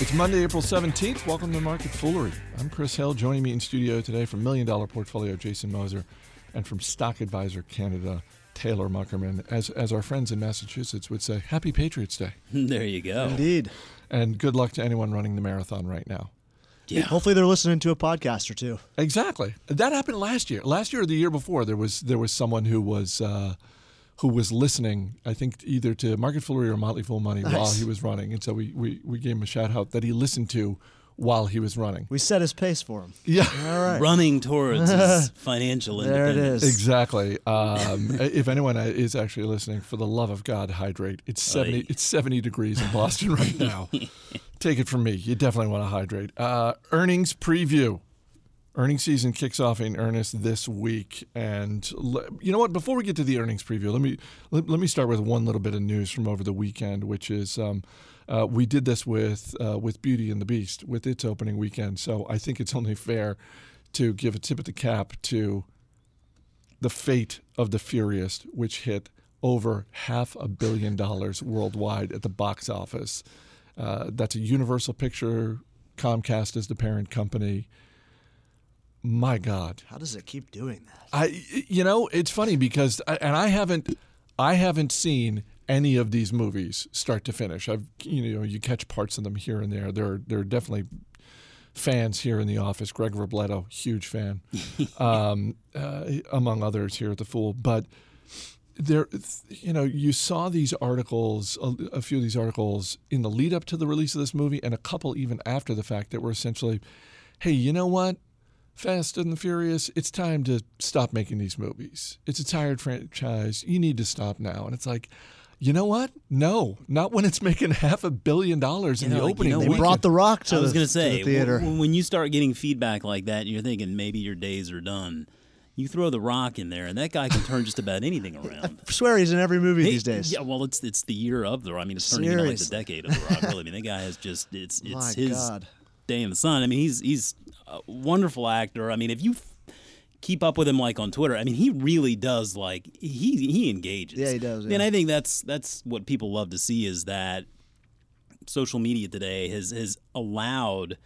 It's Monday, April 17th. Welcome to Market Foolery. I'm Chris Hill. Joining me in studio today from Million Dollar Portfolio, Jason Moser, and from Stock Advisor Canada, Taylor Muckerman. As, as our friends in Massachusetts would say, Happy Patriots Day. There you go. Indeed. And good luck to anyone running the marathon right now. Yeah. Hopefully they're listening to a podcast or two. Exactly. That happened last year. Last year or the year before, there was there was someone who was uh, who was listening. I think either to Market Foolery or Motley Fool Money while he was running, and so we, we we gave him a shout out that he listened to while he was running. We set his pace for him. Yeah. All right. Running towards his financial There it is. Exactly. Um, if anyone is actually listening, for the love of God, hydrate. It's seventy. Aye. It's seventy degrees in Boston right now. Take it from me. You definitely want to hydrate. Uh, earnings preview. Earnings season kicks off in earnest this week, and you know what? Before we get to the earnings preview, let me let, let me start with one little bit of news from over the weekend, which is um, uh, we did this with uh, with Beauty and the Beast with its opening weekend. So I think it's only fair to give a tip of the cap to the fate of the Furious, which hit over half a billion dollars worldwide at the box office. Uh, that's a Universal Picture. Comcast is the parent company. My God, How does it keep doing that? I you know it's funny because and I haven't I haven't seen any of these movies start to finish. I've you know you catch parts of them here and there. There there are definitely fans here in the office. Greg Robledo, huge fan, um, uh, among others here at the Fool. But there, you know, you saw these articles, a few of these articles in the lead up to the release of this movie, and a couple even after the fact that were essentially, hey, you know what? Fast and the Furious, it's time to stop making these movies. It's a tired franchise. You need to stop now. And it's like, you know what? No, not when it's making half a billion dollars in You know, the like, you opening know, They we- weekend. brought The Rock to I was the, going to to say, the theater. w- when you start getting feedback like that, and you're thinking maybe your days are done. You throw the rock in there, and that guy can turn just about anything around. I swear he's in every movie Hey, these days. Yeah, well, it's it's the year of the. I mean, it's turning into like the decade of the rock. Really, I mean, that guy has just it's it's My his God. day in the sun. I mean, he's he's a wonderful actor. I mean, if you keep up with him like on Twitter, I mean, he really does like he he engages. Yeah, he does, And. I think that's that's what people love to see is that social media today has has allowed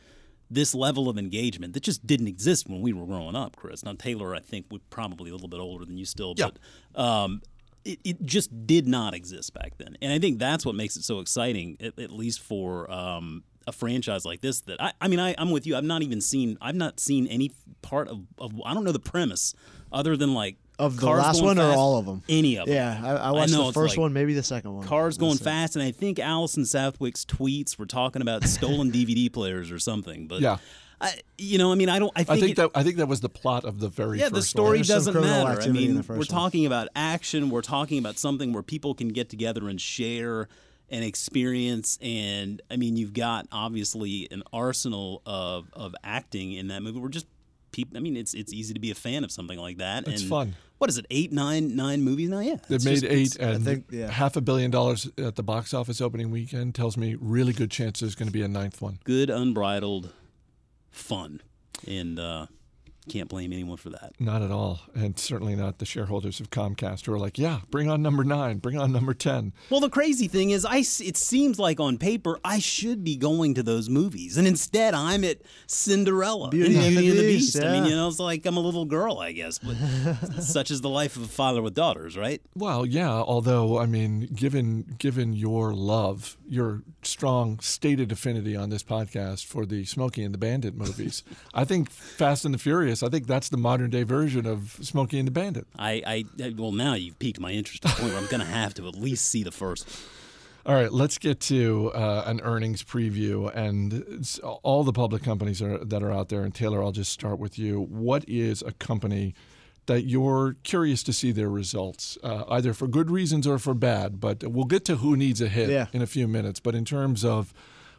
this level of engagement that just didn't exist when we were growing up, Chris. Now Taylor, I think, we're probably a little bit older than you still, Yeah. but um, it, it just did not exist back then. And I think that's what makes it so exciting, at, at least for um, a franchise like this. That I, I mean, I, I'm with you. I've not even seen. I've not seen any part of. of I don't know the premise other than like Of the cars last going one or all of them? Any of them. Yeah, I, I watched know the first like one, maybe the second one. Cars going it. fast, and I think Allison Southwick's tweets were talking about stolen DVD players or something. But Yeah. I, you know, I mean, I don't. I think, I think it- that I think that was the plot of the very yeah, first the story one. Doesn't matter. I mean, we're one. talking about action. We're talking about something where people can get together and share an experience. And I mean, you've got obviously an arsenal of of acting in that movie. We're just people. I mean, it's it's easy to be a fan of something like that. It's and fun. What is it? Eight, nine, nine movies now? Yeah, They've made just- eight, it's- and think- yeah. half a billion dollars at the box office opening weekend tells me really good chance there's going to be a ninth one. good unbridled fun and uh can't blame anyone for that Not at all, and certainly not the shareholders of Comcast who are like, "Yeah, bring on number nine, bring on number ten. well the crazy thing is i s- it seems like on paper i should be going to those movies and instead i'm at cinderella Beauty and and the Beauty and the Beast, beast i mean you know it's like i'm a little girl i guess but such is the life of a father with daughters right Well, yeah. Although, I mean, given given your love, your strong stated affinity on this podcast for the Smokey and the Bandit movies, I think Fast and the Furious. I think that's the modern day version of Smokey and the Bandit. I, I I- well now you've piqued my interest to the point where i'm gonna have to at least see the first. All right, let's get to uh, an earnings preview and it's all the public companies are, that are out there. And Taylor, I'll just start with you. What is a company that you're curious to see their results, uh, either for good reasons or for bad? But we'll get to who needs a hit Yeah. in a few minutes. But in terms of,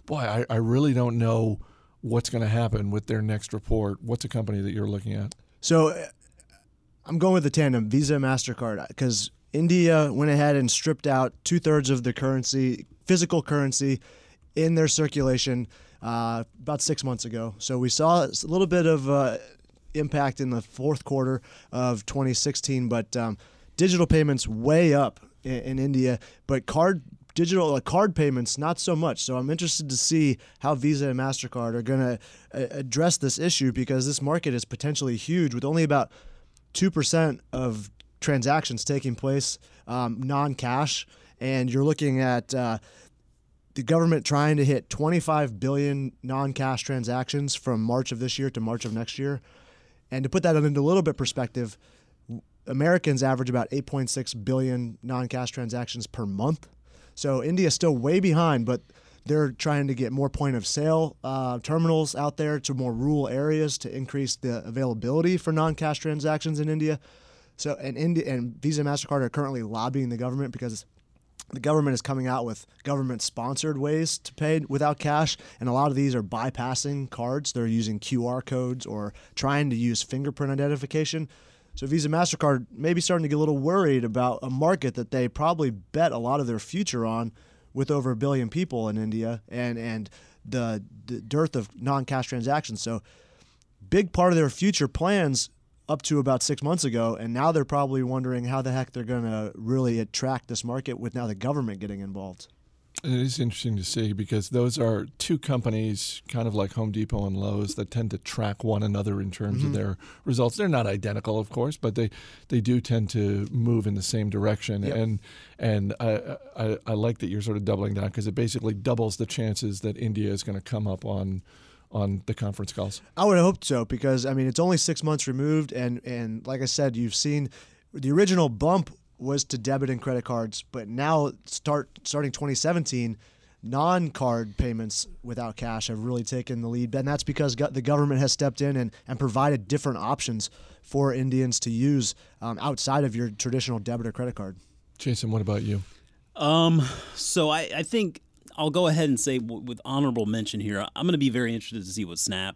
boy, I, I really don't know what's going to happen with their next report. What's a company that you're looking at? So uh, I'm going with the tandem Visa Mastercard because India went ahead and stripped out two thirds of the currency, physical currency, in their circulation uh, about six months ago. So we saw a little bit of uh, impact in the fourth quarter of 2016, but um, digital payments way up in, in India, but card digital like card payments not so much. So i'm interested to see how visa and mastercard are going to address this issue because this market is potentially huge with only about 2% of transactions taking place um, non-cash. And you're looking at uh, the government trying to hit 25 billion non-cash transactions from march of this year to march of next year. And to put that into a little bit perspective americans average about 8.6 billion non-cash transactions per month so India's still way behind, but they're trying to get more point of sale uh, terminals out there to more rural areas to increase the availability for non-cash transactions in India. So and India and Visa Mastercard are currently lobbying the government because the government is coming out with government sponsored ways to pay without cash and a lot of these are bypassing cards they're using qr codes or trying to use fingerprint identification so Visa Mastercard maybe starting to get a little worried about a market that they probably bet a lot of their future on, with over a billion people in India and and the, the dearth of non-cash transactions. So big part of their future plans up to about six months ago, and now they're probably wondering how the heck they're going to really attract this market with now the government getting involved. It is interesting to see because those are two companies, kind of like Home Depot and Lowe's, that tend to track one another in terms mm-hmm. of their results. They're not identical, of course, but they, they do tend to move in the same direction. Yep. And and I, I, I like that you're sort of doubling down because it basically doubles the chances that India is going to come up on on the conference calls. I would hope so because I mean it's only six months removed, and and like I said, you've seen the original bump was to debit and credit cards, but now start starting 2017, non-card payments without cash have really taken the lead, and that's because the government has stepped in and, and provided different options for Indians to use um, outside of your traditional debit or credit card. Jason, what about you? Um, so I, I think I'll go ahead and say w- with honorable mention here, I'm going to be very interested to see what Snap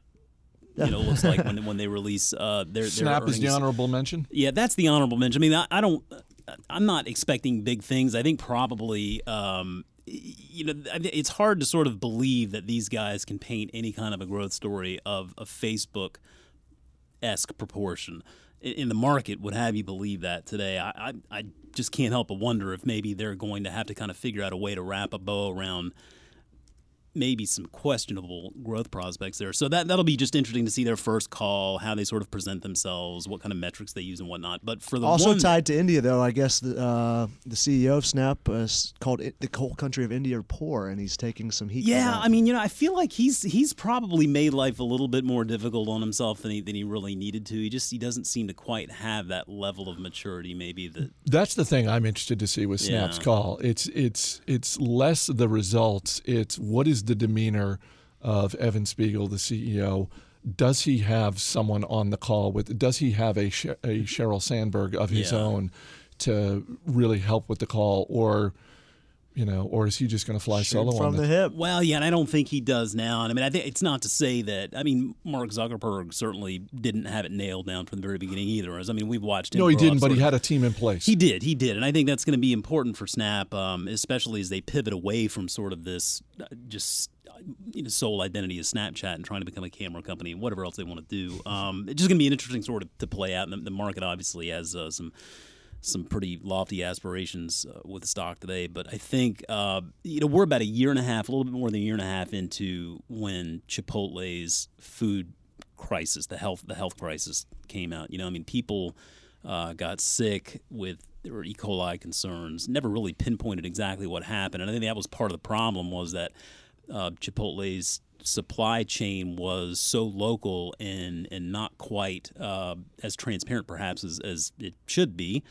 you know looks like when when they release uh, their, their Snap earnings. is the honorable mention. Yeah, that's the honorable mention. I mean, I, I don't. I'm not expecting big things. I think probably. Um, you know, it's hard to sort of believe that these guys can paint any kind of a growth story of a Facebook esque proportion in the market would have you believe that today. I, I, I just can't help but wonder if maybe they're going to have to kind of figure out a way to wrap a bow around maybe some questionable growth prospects there. So that that'll be just interesting to see their first call, how they sort of present themselves, what kind of metrics they use and whatnot. But for the also one, tied to India, though, I guess the uh, the CEO of Snap uh, called it, the whole country of India poor, and he's taking some heat. Yeah, I mean, you know, I feel like he's he's probably made life a little bit more difficult on himself than he than he really needed to. He just he doesn't seem to quite have that level of maturity. Maybe that that's the thing I'm interested to see with Snap's yeah. call. It's it's it's less the results. It's what is the demeanor of Evan Spiegel, the CEO. Does he have someone on the call with? Does he have a, a Sheryl Sandberg of his yeah. own to really help with the call, or you know, or is he just going to fly Shoot solo from the, the hip? Well, yeah, and I don't think he does now. And I mean, I think it's not to say that. I mean, Mark Zuckerberg certainly didn't have it nailed down from the very beginning either. As I mean, we've watched him. No, he didn't, but he had a team in place. He did, he did, and I think that's going to be important for Snap, um, especially as they pivot away from sort of this uh, just you know, sole identity as Snapchat and trying to become a camera company and whatever else they want to do. Um, it's just going to be an interesting sort of to play out. And the, the market obviously has uh, some some pretty lofty aspirations uh, with the stock today. But I think uh, you know we're about a year and a half, a little bit more than a year and a half into when Chipotle's food crisis, the health the health crisis came out. You know, I mean, people uh, got sick with there were E. coli concerns. Never really pinpointed exactly what happened, and I think that was part of the problem was that uh, Chipotle's supply chain was so local and and not quite uh, as transparent perhaps as, as it should be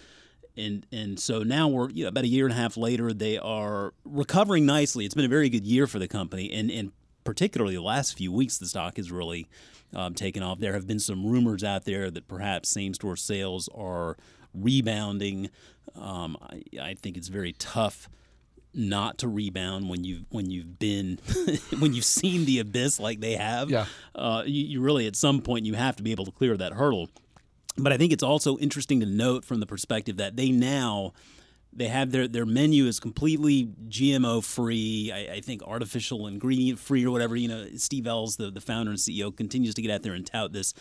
and and so now we're you know about a year and a half later they are recovering nicely. It's been a very good year for the company. And and particularly the last few weeks the stock has really um, taken off. There have been some rumors out there that perhaps same store sales are rebounding. Um, I, I think it's very tough not to rebound when you've when you've been when you've seen the abyss like they have. Yeah, uh, you, you really at some point you have to be able to clear that hurdle. But I think it's also interesting to note from the perspective that they now they have their their menu is completely GMO free. I, I, think artificial ingredient free or whatever. You know, Steve Ells, the the founder and CEO, continues to get out there and tout this.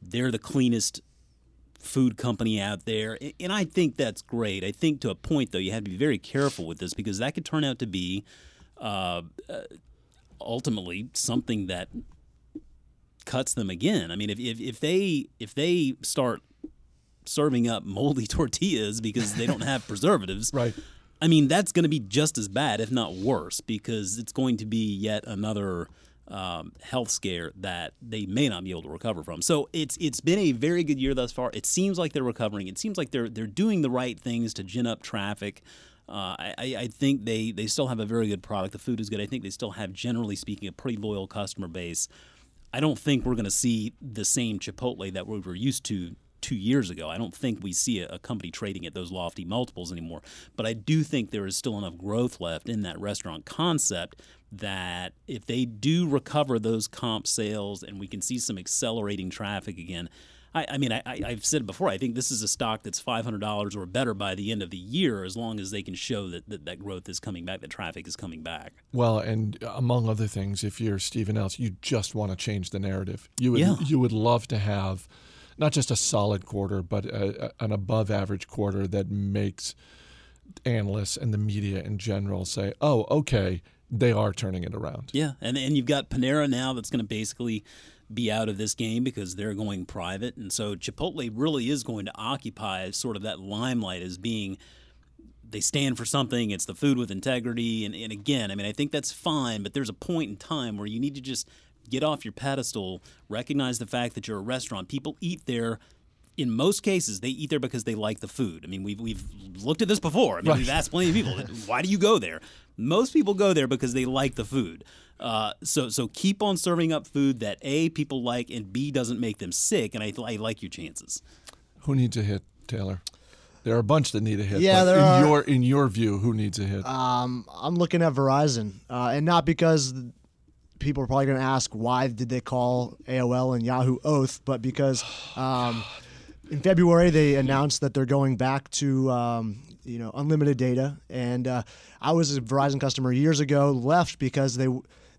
They're the cleanest food company out there. And I think that's great. I think to a point, though, you have to be very careful with this because that could turn out to be uh, uh, ultimately something that cuts them again. I mean, if, if, if they if they start serving up moldy tortillas because they don't have preservatives, right. I mean, that's going to be just as bad, if not worse, because it's going to be yet another um, health scare that they may not be able to recover from. So it's it's been a very good year thus far. It seems like they're recovering. It seems like they're they're doing the right things to gin up traffic. Uh, I, I think they, they still have a very good product. The food is good. I think they still have, generally speaking, a pretty loyal customer base. I don't think we're going to see the same Chipotle that we were used to two years ago. I don't think we see a, company trading at those lofty multiples anymore. But I do think there is still enough growth left in that restaurant concept that if they do recover those comp sales and we can see some accelerating traffic again, I, I mean, I, have said it before. I think this is a stock that's five hundred dollars or better by the end of the year, as long as they can show that, that that growth is coming back, that traffic is coming back. Well, and among other things, if you're Stephen Ells, you just want to change the narrative. You would yeah. you would love to have not just a solid quarter, but a, an above average quarter that makes analysts and the media in general say, "Oh, okay, they are turning it around." Yeah, and and you've got Panera now that's going to basically be out of this game because they're going private, and so Chipotle really is going to occupy sort of that limelight as being they stand for something. It's the food with integrity, and, and again, I mean, I think that's fine, but there's a point in time where you need to just get off your pedestal, recognize the fact that you're a restaurant. People eat there. In most cases, they eat there because they like the food. I mean, we've, we've looked at this before. I mean, right. we've asked plenty of people, why do you go there? Most people go there because they like the food. Uh, so so keep on serving up food that a people like and b doesn't make them sick. And I, I like your chances. Who needs a hit, Taylor? There are a bunch that need a hit. Yeah, there in are. Your in your view, who needs a hit? Um, I'm looking at Verizon, uh, and not because people are probably going to ask why did they call AOL and Yahoo Oath, but because um, in February they announced that they're going back to um, you know unlimited data, and uh, I was a Verizon customer years ago, left because they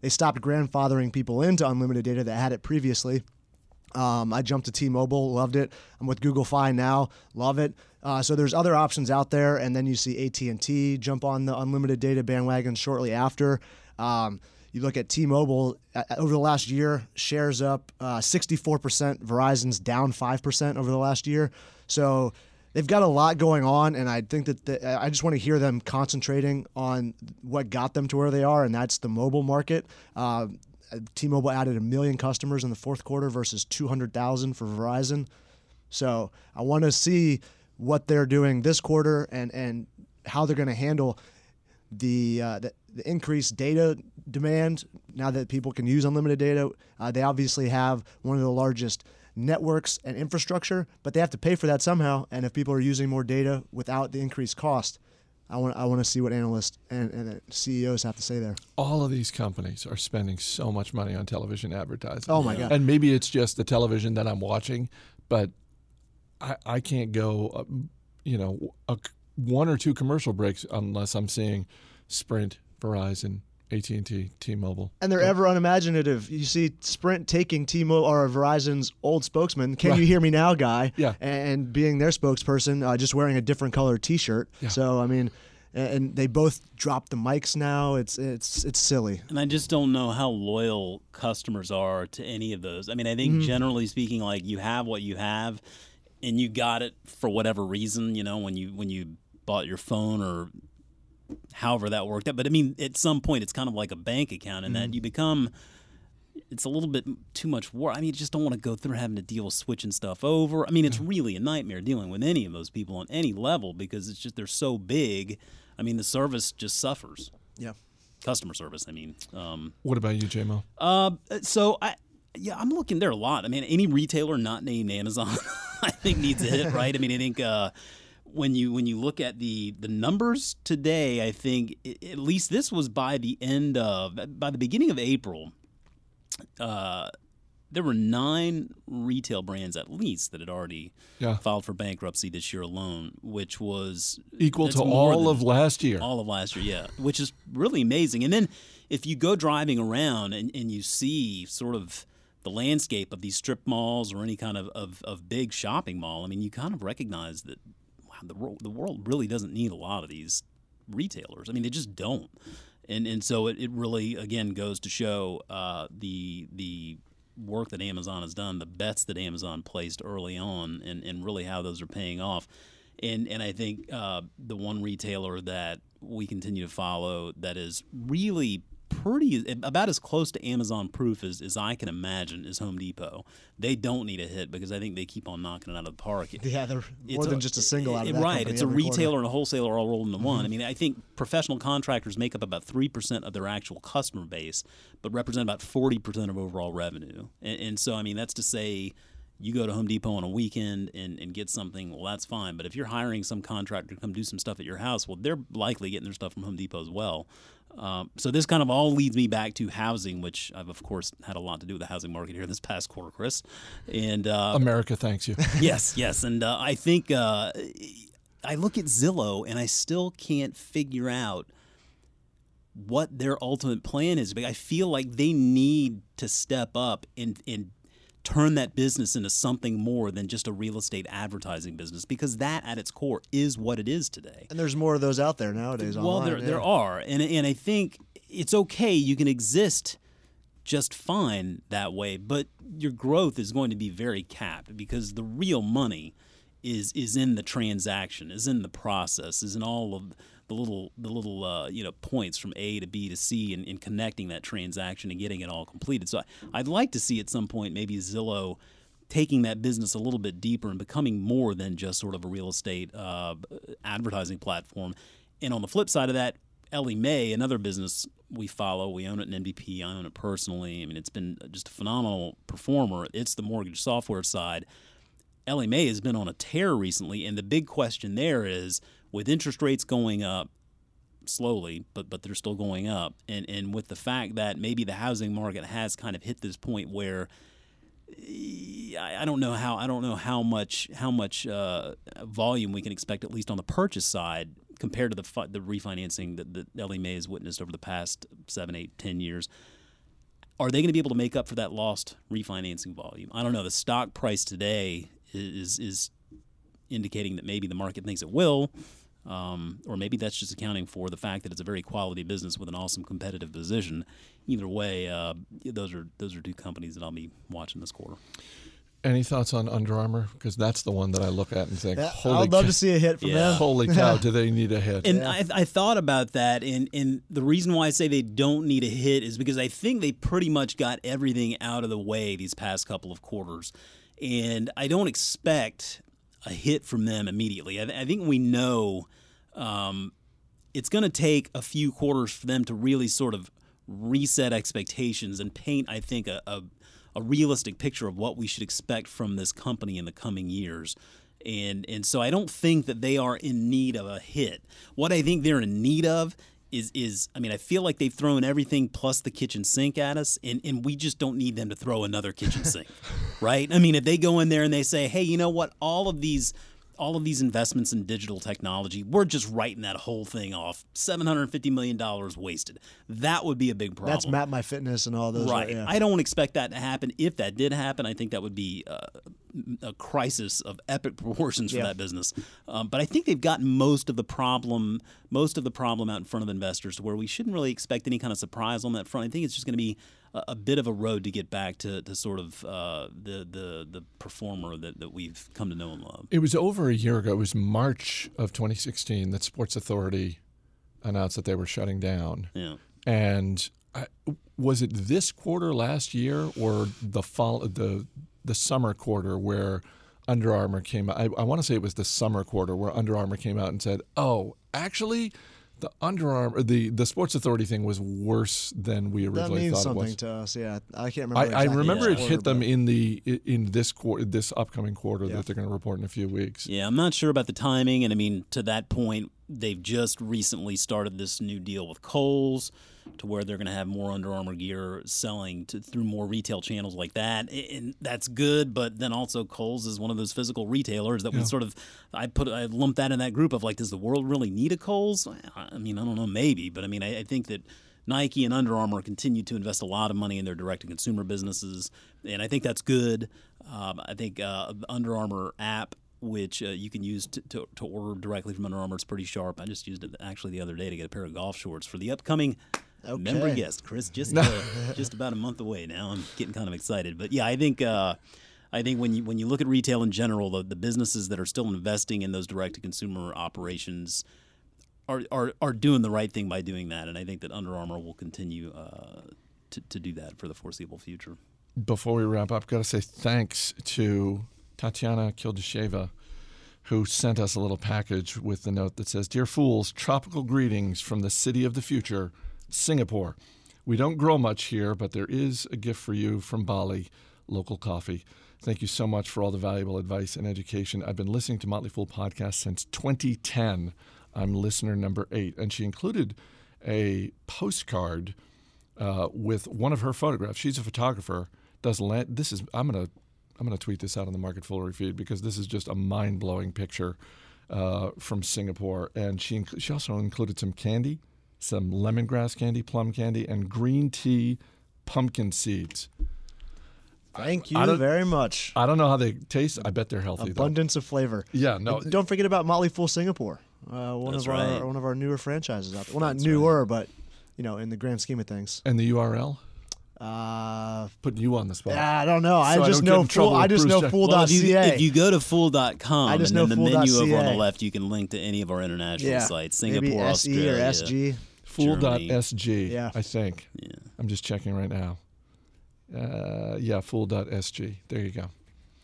they stopped grandfathering people into unlimited data that had it previously. Um, I jumped to T-Mobile, loved it. I'm with Google Fi now, love it. Uh, so there's other options out there, and then you see AT&T jump on the unlimited data bandwagon shortly after. Um, you look at T-Mobile uh, over the last year, shares up uh, 64%. Verizon's down 5% over the last year. So they've got a lot going on, and I think that the, I just want to hear them concentrating on what got them to where they are, and that's the mobile market. Uh, T-Mobile added a million customers in the fourth quarter versus 200,000 for Verizon. So I want to see what they're doing this quarter and and how they're going to handle the, uh, the, the increased data demand now that people can use unlimited data. Uh, they obviously have one of the largest networks and infrastructure, but they have to pay for that somehow. And if people are using more data without the increased cost, I want I want to see what analysts and, and, CEOs have to say there. All of these companies are spending so much money on television advertising. Oh my god! And maybe it's just the television that I'm watching, but I I can't go, uh, you know, a, one or two commercial breaks unless I'm seeing Sprint, Verizon, AT&T, T-Mobile. And they're ever unimaginative. You see Sprint taking T-Mobile or Verizon's old spokesman, "Can right. you hear me now, guy?" Yeah. And being their spokesperson, uh, just wearing a different color T-shirt. Yeah. So I mean, and they both drop the mics now. It's it's it's silly. And I just don't know how loyal customers are to any of those. I mean, I think mm-hmm. generally speaking, like you have what you have, and you got it for whatever reason. You know, when you when you bought your phone or however that worked out. But I mean, at some point, it's kind of like a bank account in mm-hmm. that you become. It's a little bit too much work. I mean, you just don't want to go through having to deal with switching stuff over. I mean, it's really a nightmare dealing with any of those people on any level because it's just they're so big. I mean, the service just suffers. Yeah, customer service. I mean, um, what about you, JMO? Uh, so I, yeah, I'm looking there a lot. I mean, any retailer not named Amazon, I think needs a hit, right? I mean, I think uh, when you when you look at the the numbers today, I think it, at least this was by the end of by the beginning of April. Uh, there were nine retail brands at least that had already yeah. filed for bankruptcy this year alone, which was equal to all of last year. All of last year, yeah, which is really amazing. And then if you go driving around and, and you see sort of the landscape of these strip malls or any kind of, of, of big shopping mall, I mean, you kind of recognize that the, the world really doesn't need a lot of these retailers. I mean, they just don't. And, and so it, it really, again, goes to show uh, the, the work that Amazon has done, the bets that Amazon placed early on, and, and really how those are paying off. And, and I think uh, the one retailer that we continue to follow that is really pretty about as close to Amazon proof as, as I can imagine is Home Depot. They don't need a hit because I think they keep on knocking it out of the park. Yeah, they're more than a, just a single out of that Right, it's a retailer quarter. and a wholesaler all rolled into mm-hmm. one. I mean, I think professional contractors make up about three percent of their actual customer base, but represent about forty percent of overall revenue. And, and so, I mean, that's to say you go to Home Depot on a weekend and, and get something, well, that's fine. But if you're hiring some contractor to come do some stuff at your house, well, they're likely getting their stuff from Home Depot as well. Um, so this kind of all leads me back to housing, which I've of course had a lot to do with the housing market here this past quarter, Chris. And uh, America thanks you. yes, yes, and uh, I think uh, I look at Zillow and I still can't figure out what their ultimate plan is. But I feel like they need to step up and and turn that business into something more than just a real estate advertising business because that at its core is what it is today. And there's more of those out there nowadays. Well, online, there yeah. there are, and and I think it's okay. You can exist just fine that way, but your growth is going to be very capped because the real money is is in the transaction, is in the process, is in all of the little the little uh, you know points from A to B to C and, and, connecting that transaction and getting it all completed. So I, I'd like to see at some point maybe Zillow taking that business a little bit deeper and becoming more than just sort of a real estate uh, advertising platform. And on the flip side of that, Ellie Mae, another business we follow, we own it in MDP. I own it personally. I mean, it's been just a phenomenal performer. It's the mortgage software side. Ellie Mae has been on a tear recently, and the big question there is with interest rates going up slowly, but but they're still going up, and and with the fact that maybe the housing market has kind of hit this point where I, don't know how I don't know how much how much uh, volume we can expect at least on the purchase side compared to the the refinancing that, that Ellie Mae has witnessed over the past seven, eight, ten years. Are they going to be able to make up for that lost refinancing volume? I don't know. The stock price today is is indicating that maybe the market thinks it will. Um, or maybe that's just accounting for the fact that it's a very quality business with an awesome competitive position. Either way, uh, those are those are two companies that I'll be watching this quarter. Any thoughts on Under Armour? Because that's the one that I look at and think, yeah, Holy I'd love to see a hit from yeah. them. Holy cow, do they need a hit? And yeah. I, I, thought about that, and, and the reason why I say they don't need a hit is because I think they pretty much got everything out of the way these past couple of quarters. And I don't expect a hit from them immediately. I, I think we know um, it's going to take a few quarters for them to really sort of reset expectations and paint, I think, a, a, a realistic picture of what we should expect from this company in the coming years. And and so I don't think that they are in need of a hit. What I think they're in need of is is I mean I feel like they've thrown everything plus the kitchen sink at us and, and we just don't need them to throw another kitchen sink. right? I mean if they go in there and they say, "Hey, you know what? All of these all of these investments in digital technology, we're just writing that whole thing off. $750 million wasted. That would be a big problem. That's Map My Fitness and all those. Right. Yeah. I don't expect that to happen. If that did happen, I think that would be uh, a crisis of epic proportions for yeah. that business. Um, but I think they've gotten most of the problem, most of the problem out in front of investors to where we shouldn't really expect any kind of surprise on that front. I think it's just going to be a, a, bit of a road to get back to, to sort of uh, the, the the performer that, that we've come to know and love. It was over a year ago. It was March of 2016 that Sports Authority announced that they were shutting down. Yeah. And I, was it this quarter last year or the fall the the summer quarter where Under Armour came out? I, I want to say it was the summer quarter where Under Armour came out and said, "Oh, actually." the Under Armour, the the Sports Authority thing was worse than we originally thought it was. to us. Yeah, I can't remember. I, exactly I remember it quarter, hit them in the in this quarter, this upcoming quarter yeah. that they're going to report in a few weeks. Yeah, I'm not sure about the timing, and I mean to that point, they've just recently started this new deal with Kohl's to where they're going to have more Under Armour gear selling to, through more retail channels like that, and that's good. But then also Kohl's is one of those physical retailers that yeah. we sort of I put I lump that in that group of like, does the world really need a Kohl's? I mean, I don't know, maybe, but I mean, I, I think that Nike and Under Armour continue to invest a lot of money in their direct to consumer businesses, and I think that's good. Um, I think uh, Under Armour app, which uh, you can use to, to, to, order directly from Under Armour, it's pretty sharp. I just used it actually the other day to get a pair of golf shorts for the upcoming. Okay. Member guest, Chris, just uh, just about a month away now. I'm getting kind of excited, but yeah, I think uh, I think when you when you look at retail in general, the, the businesses that are still investing in those direct to consumer operations are, are are doing the right thing by doing that, and I think that Under Armour will continue uh, to to do that for the foreseeable future. Before we wrap up, got to say thanks to Tatiana Kildasheva, who sent us a little package with the note that says, "Dear fools, tropical greetings from the city of the future, Singapore. We don't grow much here, but there is a gift for you from Bali, local coffee." Thank you so much for all the valuable advice and education. I've been listening to Motley Fool podcast since 2010. I'm listener number eight. And she included a postcard uh, with one of her photographs. She's a photographer. Does land, this is I'm gonna I'm gonna tweet this out on the Market Foolery feed because this is just a mind blowing picture uh, from Singapore. And she she also included some candy, some lemongrass candy, plum candy, and green tea pumpkin seeds. Thank you very much. I don't know how they taste. I bet they're healthy. Abundance though. of flavor. Yeah, no. And don't forget about Motley Fool Singapore. Uh, one That's of our one of our newer franchises out there. Well, not That's newer, right. but you know, in the grand scheme of things. And the URL. Uh, putting you on the spot. Yeah, I don't know. So I just I know fool. I just know fool.ca. Well, if, you, if you go to fool.com, I just know and then the menu over on the left, you can link to any of our international yeah. sites: Singapore, Maybe Australia, SE or SG. Fool.sg. Yeah, I think. Yeah, I'm just checking right now. Uh, yeah, fool.sg. There you go.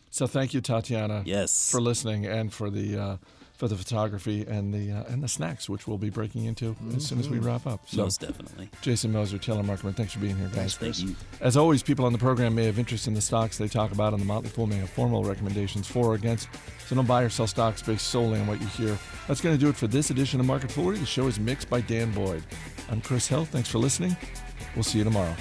So thank you, Tatiana. Yes. For listening and for the uh, for the photography and the uh, and the snacks, which we'll be breaking into mm-hmm. as soon as we mm-hmm. wrap up. So, Most definitely. Jason Moser, Taylor Muckerman, thanks for being here, guys. Thank you. As always, people on the program may have interest in the stocks they talk about, and the Motley Fool may have formal recommendations for or against. So don't buy or sell stocks based solely on what you hear. That's going to do it for this edition of Market Foolery. The show is mixed by Dan Boyd. I'm Chris Hill. Thanks for listening. We'll see you tomorrow.